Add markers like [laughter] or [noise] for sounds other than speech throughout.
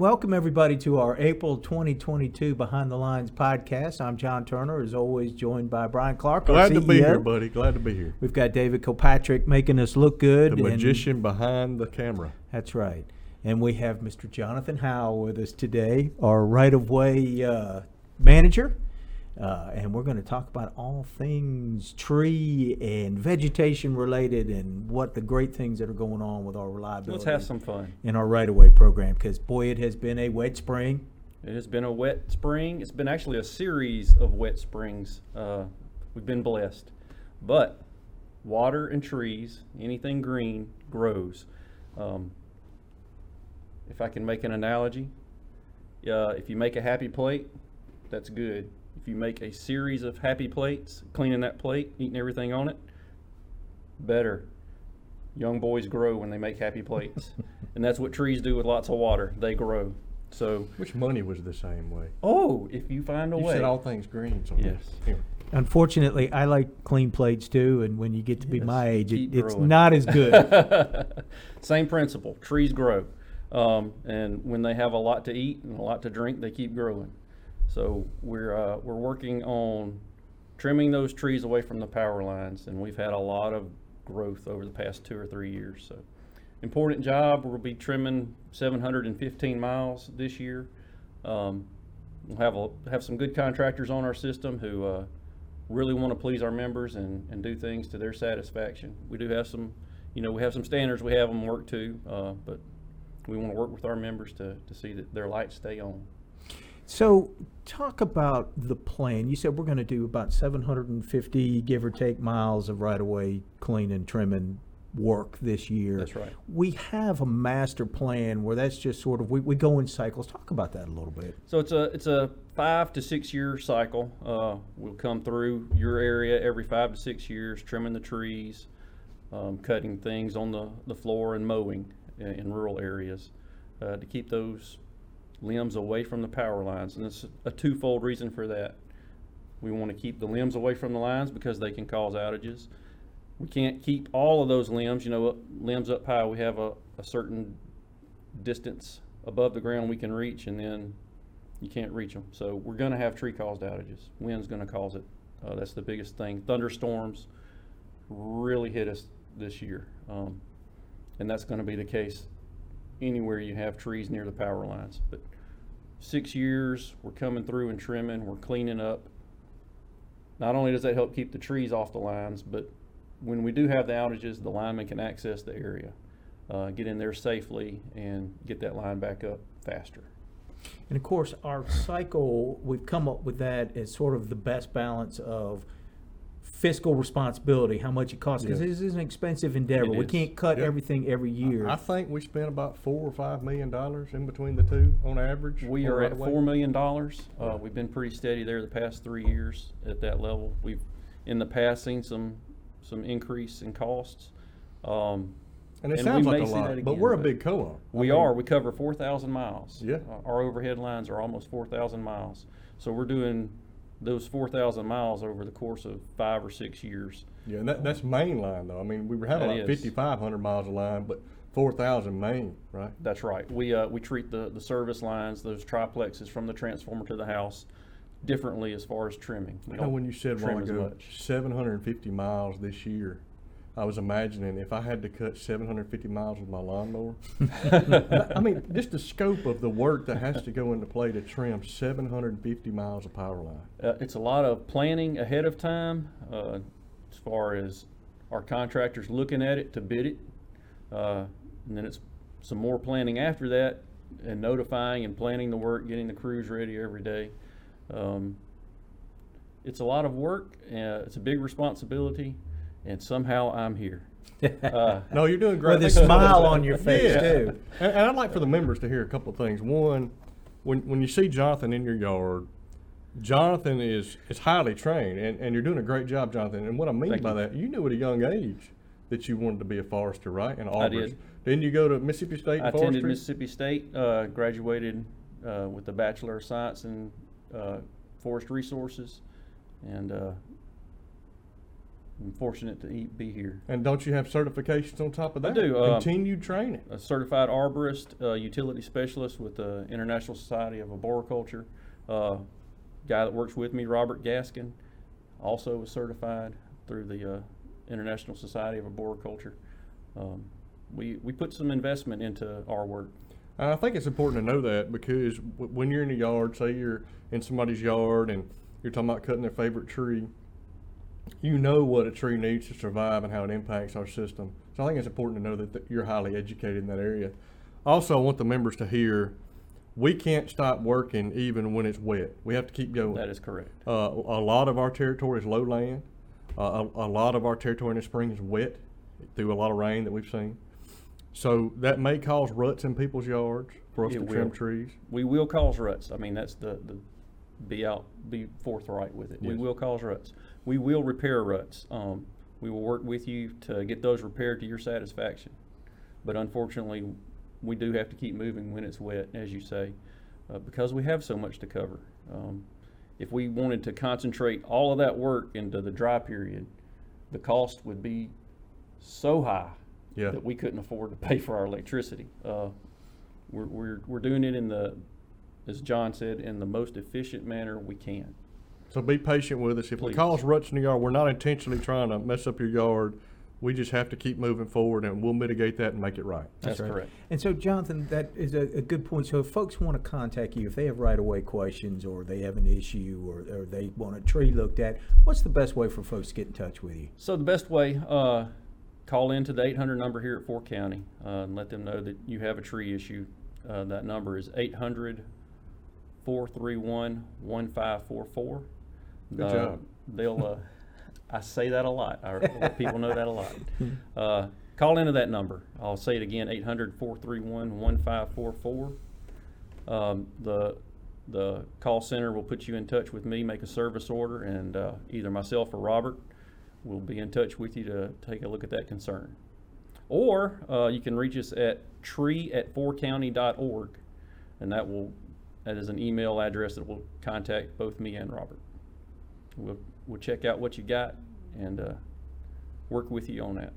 welcome everybody to our April 2022 Behind the Lines podcast. I'm John Turner, as always, joined by Brian Clark. Glad to be here, buddy. Glad to be here. We've got David Kilpatrick making us look good. The and- magician behind the camera. That's right. And we have Mr. Jonathan Howe with us today, our right of way uh, manager. Uh, and we're going to talk about all things tree and vegetation related and what the great things that are going on with our reliability Let's have some fun. in our right of way program because, boy, it has been a wet spring. It has been a wet spring. It's been actually a series of wet springs. Uh, we've been blessed. But water and trees, anything green, grows. Um, if I can make an analogy, uh, if you make a happy plate, that's good. If you make a series of happy plates, cleaning that plate, eating everything on it, better. Young boys grow when they make happy plates. [laughs] and that's what trees do with lots of water. They grow. So Which money was the same way? Oh, if you find a You way. said all things green. So Yes. Here. Unfortunately, I like clean plates too, and when you get to be my age, it, keep it's growing. not as good. [laughs] Same principle. Trees grow. Um, and when they have a lot to eat and a lot to drink, they keep growing. So we're, uh, we're working on trimming those trees away from the power lines, and we've had a lot of growth over the past two or three years. So important job. We'll be trimming 715 miles this year. Um, we'll have a, have some good contractors on our system who uh, really want to please our members and, and do things to their satisfaction. We do have some, you know, we have some standards we have them work to, uh, but we want to work with our members to, to see that their lights stay on. So, talk about the plan. You said we're going to do about 750, give or take, miles of right of way clean and trimming work this year. That's right. We have a master plan where that's just sort of, we, we go in cycles. Talk about that a little bit. So it's a it's a five to six year cycle. Uh, we'll come through your area every five to six years, trimming the trees, um, cutting things on the, the floor, and mowing in, in rural areas uh, to keep those limbs away from the power lines. And it's a twofold reason for that. We want to keep the limbs away from the lines because they can cause outages. We can't keep all of those limbs. You know, up- limbs up high, we have a, a certain distance above the ground we can reach, and then you can't reach them. So we're going to have tree caused outages. Wind's going to cause it. Uh, that's the biggest thing. Thunderstorms really hit us this year, um, and that's going to be the case anywhere you have trees near the power lines. But six years, we're coming through and trimming. We're cleaning up. Not only does that help keep the trees off the lines, but when we do have the outages, the linemen can access the area, uh, get in there safely, and get that line back up faster. And of course, our cycle, we've come up with that as sort of the best balance of fiscal responsibility, how much it costs. Because Yeah. this is an expensive endeavor. It We is. can't cut Yeah. everything every year. I think we spent about four or five million dollars in between the two on average. We on are at right-of-way. four million dollars. Uh, we've been pretty steady there the past three years at that level. We've, in the past, seen some, some increase in costs. Um, And it and sounds like a lot, that but we're a big co-op. I we mean, are, we cover four thousand miles. Yeah. Uh, Our overhead lines are almost four thousand miles. So we're doing those four thousand miles over the course of five or six years. Yeah, and that, that's main line though. I mean, we were having like fifty-five hundred miles of line, but four thousand main, right? That's right. We, uh, we treat the, the service lines, those triplexes from the transformer to the house differently as far as trimming. We You know, when you said a while as ago, much. seven hundred and fifty miles this year, I was imagining if I had to cut seven hundred and fifty miles with my lawnmower. [laughs] I mean, just the scope of the work that has to go into play to trim seven hundred and fifty miles of power line. Uh, it's a lot of planning ahead of time, uh, as far as our contractors looking at it to bid it. Uh, and then it's some more planning after that and notifying and planning the work, getting the crews ready every day. Um, it's a lot of work, uh, it's a big responsibility, and somehow I'm here. [laughs] Uh, No, you're doing great. With a smile on your [laughs] face, Yeah. too. And, and I'd like for the members to hear a couple of things. One, when when you see Jonathan in your yard, Jonathan is is highly trained, and, and you're doing a great job, Jonathan. And what I mean Thank by you. that, you knew at a young age that you wanted to be a forester, right? And I arborist. did. Didn't you go to Mississippi State I in attended forestry? Mississippi State, uh, graduated uh, with a Bachelor of Science in uh, Forest Resources, and uh, I'm fortunate to be here. And don't you have certifications on top of that? I do, uh, Continued training. A certified arborist, uh, utility specialist with the International Society of Arboriculture. Uh, guy that works with me, Robert Gaskin, also was certified through the uh, International Society of Arboriculture. Um, we, we put some investment into our work. I think it's important to know that because w- when you're in a yard, say you're in somebody's yard and you're talking about cutting their favorite tree, you know what a tree needs to survive and how it impacts our system. So I think it's important to know that, that you're highly educated in that area. Also, I want the members to hear we can't stop working even when it's wet. We have to keep going. That is correct. Uh, a lot of our territory is lowland. Uh, a, a lot of our territory in the spring is wet through a lot of rain that we've seen. So that may cause ruts in people's yards for us It to trim trees. We will cause ruts. I mean, that's the, the, be out, be forthright with it. We will cause ruts. We will repair ruts. Um, we will work with you to get those repaired to your satisfaction. But unfortunately, we do have to keep moving when it's wet, as you say, uh, because we have so much to cover. Um, if we wanted to concentrate all of that work into the dry period, the cost would be so high Yeah. that we couldn't afford to pay for our electricity. Uh, we're, we're, we're doing it in the, as John said, in the most efficient manner we can. So be patient with us. If we Please. cause ruts in the yard, we're not intentionally trying to mess up your yard. We just have to keep moving forward and we'll mitigate that and make it right. That's right. correct. And so, Jonathan, that is a, a good point. So, if folks want to contact you, if they have right-of-way questions, or they have an issue, or, or they want a tree looked at, what's the best way for folks to get in touch with you? So the best way, uh, call into the eight hundred number here at Four County, uh, and let them know that you have a tree issue. Uh, that number is 800 431 1544. Good job. They'll, uh, I say that a lot. I let people know that a lot. [laughs] Uh, call into that number. I'll say it again, 800 431 1544. Um, the, the call center will put you in touch with me, make a service order, and, uh, either myself or Robert will be in touch with you to take a look at that concern. Or, uh, you can reach us at tree at fourcounty.org, and that will, that is an email address that will contact both me and Robert. We'll, we'll check out what you got and, uh, work with you on that.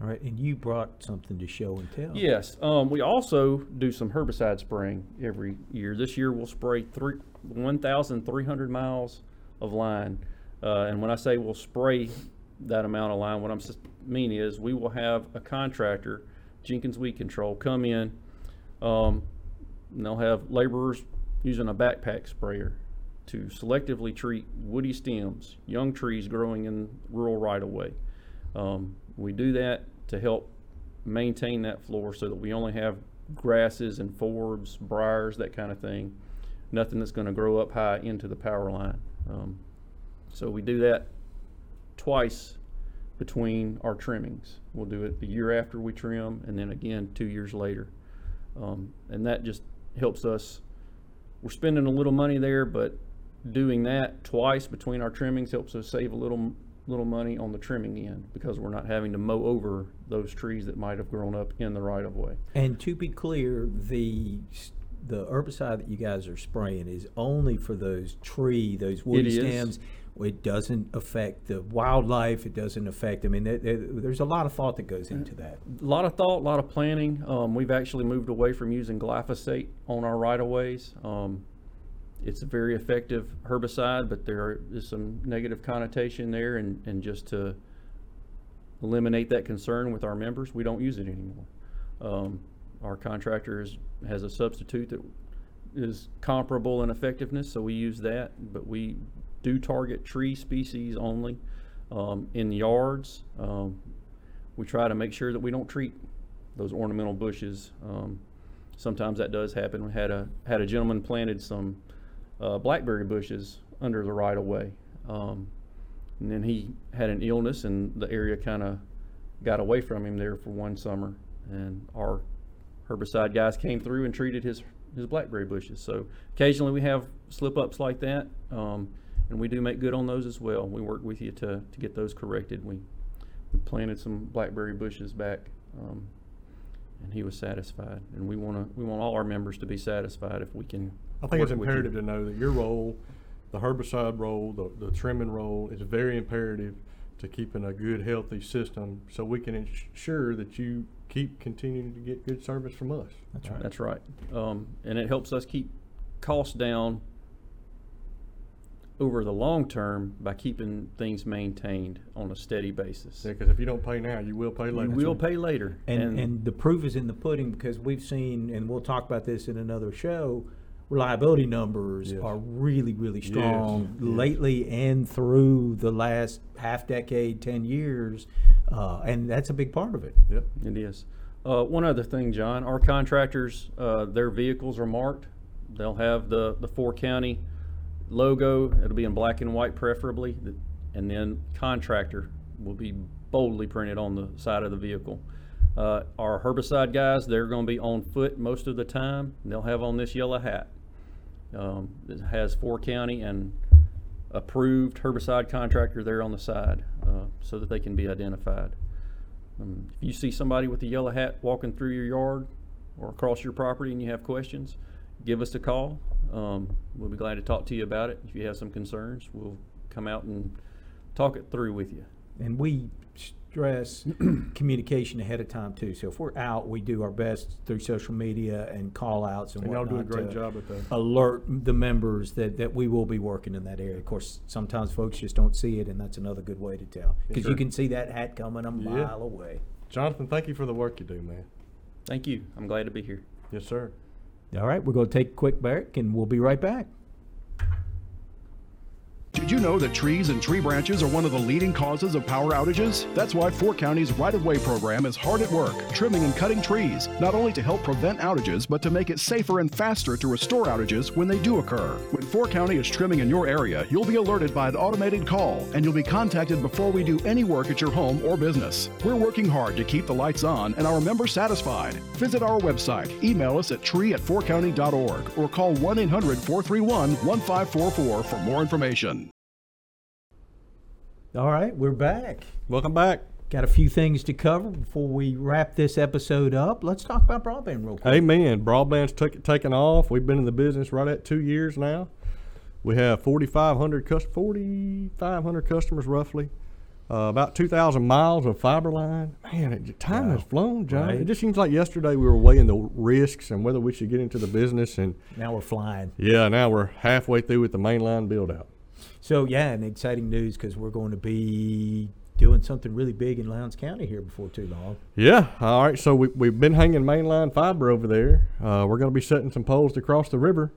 All right, and you brought something to show and tell. Yes, um, we also do some herbicide spraying every year. This year we'll spray three, one thousand three hundred miles of line. Uh, and when I say we'll spray that amount of line, what I'm s- mean is we will have a contractor, Jenkins Weed Control, come in. Um, and they'll have laborers using a backpack sprayer to selectively treat woody stems, young trees growing in rural right of way. Um, we do that to help maintain that floor so that we only have grasses and forbs, briars, that kind of thing. Nothing that's going to grow up high into the power line. Um, so we do that twice between our trimmings. We'll do it the year after we trim, and then again two years later. Um, and that just helps us. We're spending a little money there, but doing that twice between our trimmings helps us save a little little money on the trimming end because we're not having to mow over those trees that might have grown up in the right of way. And to be clear, the the herbicide that you guys are spraying is only for those tree, those woody is. stems. It doesn't affect the wildlife. It doesn't affect. I mean, there, there- there's a lot of thought that goes into that. A lot of thought, a lot of planning. Um, we've actually moved away from using glyphosate on our right of ways. Um, it's a very effective herbicide, but there is some negative connotation there, and, and just to eliminate that concern with our members, we don't use it anymore. Um, our contractor is, has a substitute that is comparable in effectiveness, so we use that, but we do target tree species only. Um, in yards, um, we try to make sure that we don't treat those ornamental bushes. Um, sometimes that does happen. We had a, had a gentleman planted some, uh, blackberry bushes under the right of way. Um, and then he had an illness and the area kind of got away from him there for one summer. And our herbicide guys came through and treated his, his blackberry bushes. So occasionally we have slip ups like that. Um, and we do make good on those as well. We work with you to, to get those corrected. We, we planted some blackberry bushes back, um, and he was satisfied. And we want to, we want all our members to be satisfied if we can. I think it's work imperative to know that your role, the herbicide role, the, the trimming role is very imperative to keeping a good, healthy system so we can ensure that you keep continuing to get good service from us. That's right. That's right. Um, and it helps us keep costs down over the long term by keeping things maintained on a steady basis. Yeah, because if you don't pay now, you will pay later. You will pay later. And, and the proof is in the pudding because we've seen, and we'll talk about this in another show, reliability numbers Yes. are really, really strong yes. lately and through the last half decade, 10 years. Uh, and that's a big part of it. Yep. It is. Uh, one other thing, John, our contractors, uh, their vehicles are marked. They'll have the, the four county logo. It'll be in black and white preferably. And then contractor will be boldly printed on the side of the vehicle. Uh, our herbicide guys, they're gonna be on foot most of the time. They'll have on this yellow hat. Um, it has four county and approved herbicide contractor there on the side, uh, so that they can be identified. Um, if you see somebody with a yellow hat walking through your yard or across your property and you have questions, give us a call. Um, we'll be glad to talk to you about it. If you have some concerns, we'll come out and talk it through with you. And we stress [clears throat] communication ahead of time too. So if we're out, we do our best through social media and call outs and And y'all do a great job at that. Alert the members that, that we will be working in that area. Of course, sometimes folks just don't see it and that's another good way to tell. Because you can see that hat coming a Yeah. mile away. Jonathan, thank you for the work you do, man. Thank you. I'm glad to be here. Yes, sir. All right, we're going to take a quick break and we'll be right back. You know that trees and tree branches are one of the leading causes of power outages? That's why Four County's Right of Way program is hard at work, trimming and cutting trees, not only to help prevent outages, but to make it safer and faster to restore outages when they do occur. When Four County is trimming in your area, you'll be alerted by an automated call, and you'll be contacted before we do any work at your home or business. We're working hard to keep the lights on and our members satisfied. Visit our website, email us at tree at fourcounty.org, or call 1 800 431 1544 for more information. All right, we're back. Welcome back. Got a few things to cover before we wrap this episode up. Let's talk about broadband real quick. Amen. Broadband's took, taken off. We've been in the business right at two years now. We have 4,500 cus- 4,500 customers roughly. Uh, about 2,000 miles of fiber line. Man, it, time Wow. has flown, John. Right. It just seems like yesterday we were weighing the risks and whether we should get into the business. And Now we're flying. yeah, now we're halfway through with the main line build out. So yeah, and exciting news because we're going to be doing something really big in Lowndes County here before too long. Yeah. All right. So we, we've been hanging mainline fiber over there. Uh, we're going to be setting some poles to cross the river,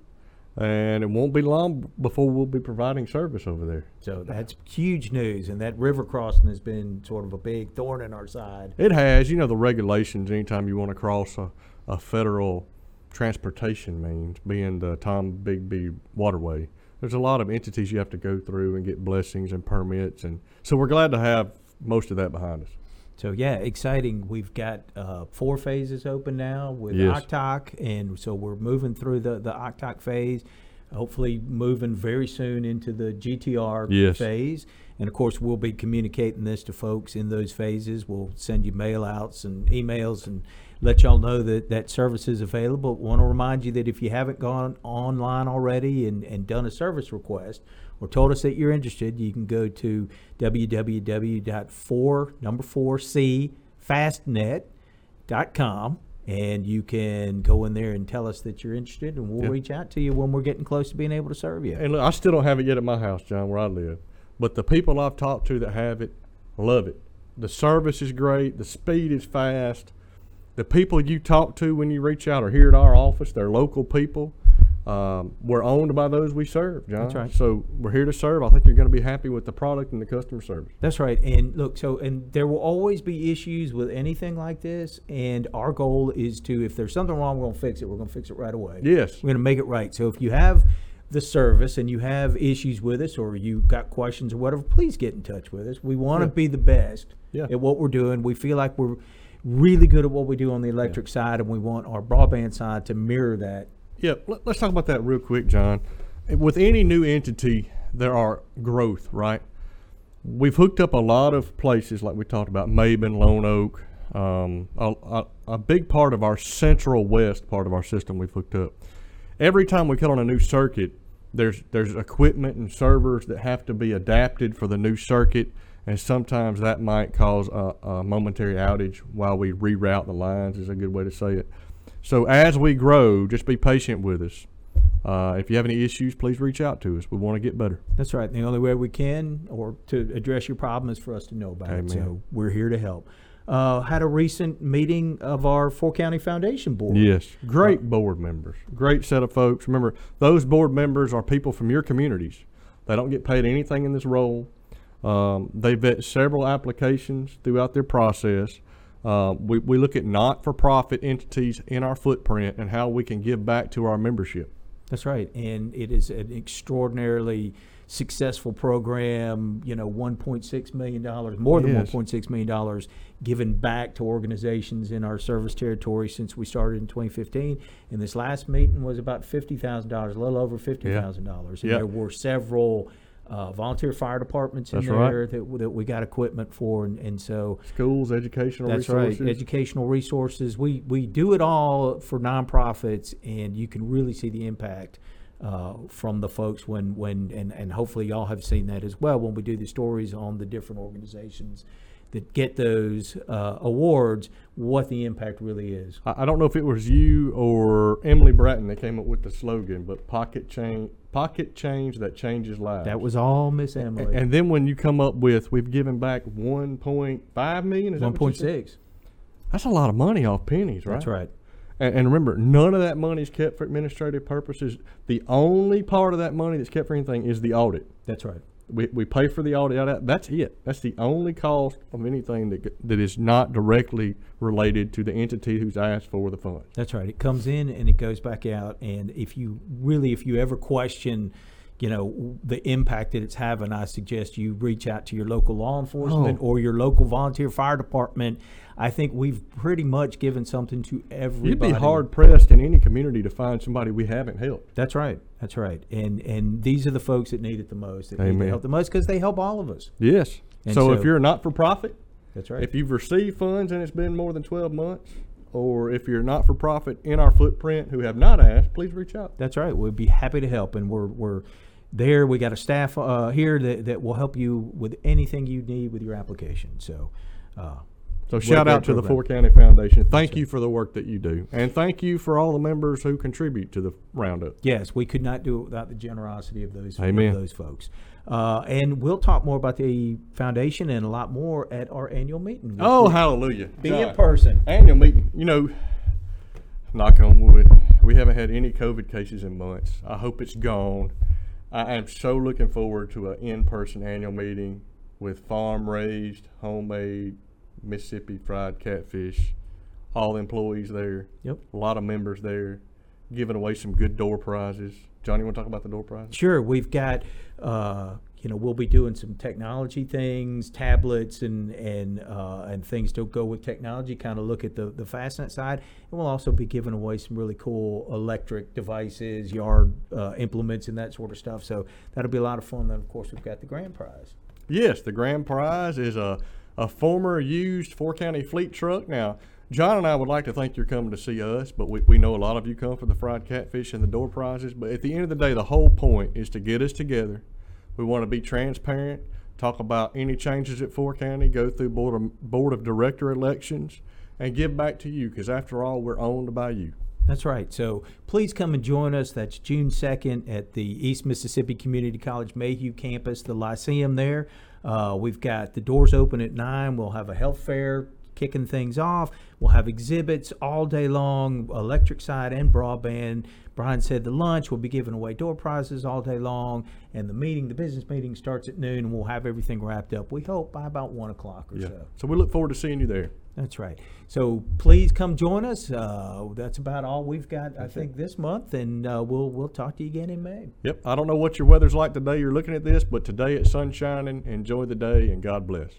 and it won't be long before we'll be providing service over there. So that's huge news, and that river crossing has been sort of a big thorn in our side. It has, you know, the regulations. Anytime you want to cross a, a federal transportation means, being the Tombigbee Waterway, there's a lot of entities you have to go through and get blessings and permits, and so we're glad to have most of that behind us. So yeah, exciting. We've got uh, four phases open now with Yes. Oktoc, and so we're moving through the the Oktoc phase. Hopefully, moving very soon into the GTR Yes. phase. And of course, we'll be communicating this to folks in those phases. We'll send you mail outs and emails and let y'all know that that service is available. Want to remind you that if you haven't gone online already and, and done a service request or told us that you're interested, you can go to www.4 number 4c fastnet.com and you can go in there and tell us that you're interested and we'll Yeah. reach out to you when we're getting close to being able to serve you. And look, I still don't have it yet at my house, John, where I live. But the people I've talked to that have it love it. The service is great. The speed is fast. The people you talk to when you reach out are here at our office. They're local people. Um, we're owned by those we serve, John. That's right. So we're here to serve. I think you're going to be happy with the product and the customer service. That's right. And look, so and there will always be issues with anything like this. And our goal is to, if there's something wrong, we're gonna fix it. We're gonna fix it right away. Yes. We're gonna make it right. So if you have the service and you have issues with us, or you got questions or whatever, please get in touch with us. We want to Yeah. be the best Yeah. at what we're doing. We feel like we're really good at what we do on the electric side, and we want our broadband side to mirror that. Yeah, let, us talk about that real quick, John. With any new entity, there are growth, right? We've hooked up a lot of places, like we talked about, Maben, Lone Oak. Um, a, a, a big part of our central west part of our system we've hooked up. Every time we cut on a new circuit, there's there's equipment and servers that have to be adapted for the new circuit, and sometimes that might cause a, a momentary outage while we reroute the lines. Is a good way to say it. So as we grow, just be patient with us. Uh, if you have any issues, please reach out to us. We want to get better. That's right. The only way we can, or to address your problem, is for us to know about Amen. it. So we're here to help. Uh, had a recent meeting of our Four County Foundation Board. Yes, great board members, great set of folks. Remember, those board members are people from your communities. They don't get paid anything in this role. Um, they vet several applications throughout their process. Uh, we, we look at not-for-profit entities in our footprint and how we can give back to our membership. That's right, and it is an extraordinarily successful program. You know, one point six million dollars, more than Yes. point six million dollars, given back to organizations in our service territory since we started in 2015. And this last meeting was about fifty thousand dollars, a little over fifty thousand dollars. And Yeah. there were several uh, volunteer fire departments in That's right. there that, that we got equipment for, and, and so. Schools, educational That's resources. right. Educational resources. We we do it all for nonprofits, and you can really see the impact uh, from the folks when when and and hopefully y'all have seen that as well when we do the stories on the different organizations that get those uh, awards. What the impact really is. I, I don't know if it was you or Emily Bratton that came up with the slogan, but pocket change, pocket change that changes lives. That was all Miss Emily. And then when you come up with, we've given back 1.5 million. Is that One what you point said? six. That's a lot of money off pennies, right? That's right. And, and remember, none of that money is kept for administrative purposes. The only part of that money that's kept for anything is the audit. That's right. We, we pay for the audit. out- That's it. That's the only cost of anything that, that is not directly related to the entity who's asked for the funds. That's right. It comes in and it goes back out. And if you really, if you ever question, you know, the impact that it's having, I suggest you reach out to your local law enforcement Oh. or your local volunteer fire department. I think we've pretty much given something to everybody. You'd be hard pressed in any community to find somebody we haven't helped. That's right. That's right. And and these are the folks that need it the most. That need the help the most because they help all of us. Yes. And so, if you're not for profit, That's right. If you've received funds and it's been more than 12 months, or if you're not for profit in our footprint who have not asked, please reach out. That's right. We'd be happy to help, and we're we're there. We got a staff uh, here that, that will help you with anything you need with your application. So, uh, So shout out to the. Four County Foundation. Thank you for the work that you do, and thank you for all the members who contribute to the roundup. yes, we could not do it without the generosity of those of Amen. those folks. Uh, and we'll talk more about the foundation and a lot more at our annual meeting. Oh, will hallelujah! be in person. Annual meeting. You know, knock on wood, we haven't had any COVID cases in months. I hope it's gone. I am so looking forward to an in-person annual meeting with farm-raised, homemade Mississippi fried catfish. All employees there. Yep. A lot of members there, giving away some good door prizes. Johnny, want to talk about the door prizes? Sure, we've got, uh, you know, we'll be doing some technology things, tablets and and uh, and things to go with technology. Kind of look at the the Fastnet side, and we'll also be giving away some really cool electric devices, yard uh, implements, and that sort of stuff. So that'll be a lot of fun. Then, of course, we've got the grand prize. Yes, the grand prize is a, a former used four county fleet truck. Now, John and I would like to think you're coming to see us, but we, we know a lot of you come for the fried catfish and the door prizes. But at the end of the day, the whole point is to get us together. We want to be transparent, talk about any changes at Four County, go through board of, board of director elections, and give back to you because after all, we're owned by you. That's right. So please come and join us. That's June 2nd at the East Mississippi Community College Mayhew campus, the Lyceum there. Uh, we've got the doors open at 9. We'll have a health fair kicking things off. We'll have exhibits all day long, electric side and broadband. Brian said the lunch we'll be giving away door prizes all day long, and the meeting, the business meeting, starts at noon, and we'll have everything wrapped up. We hope by about one o'clock or Yeah. so. So we look forward to seeing you there. That's right. So please come join us. Uh, that's about all we've got, I think, this month, and uh, we'll we'll talk to you again in May. Yep. I don't know what your weather's like today. You're looking at this, but today it's sun shining. Enjoy the day and God bless.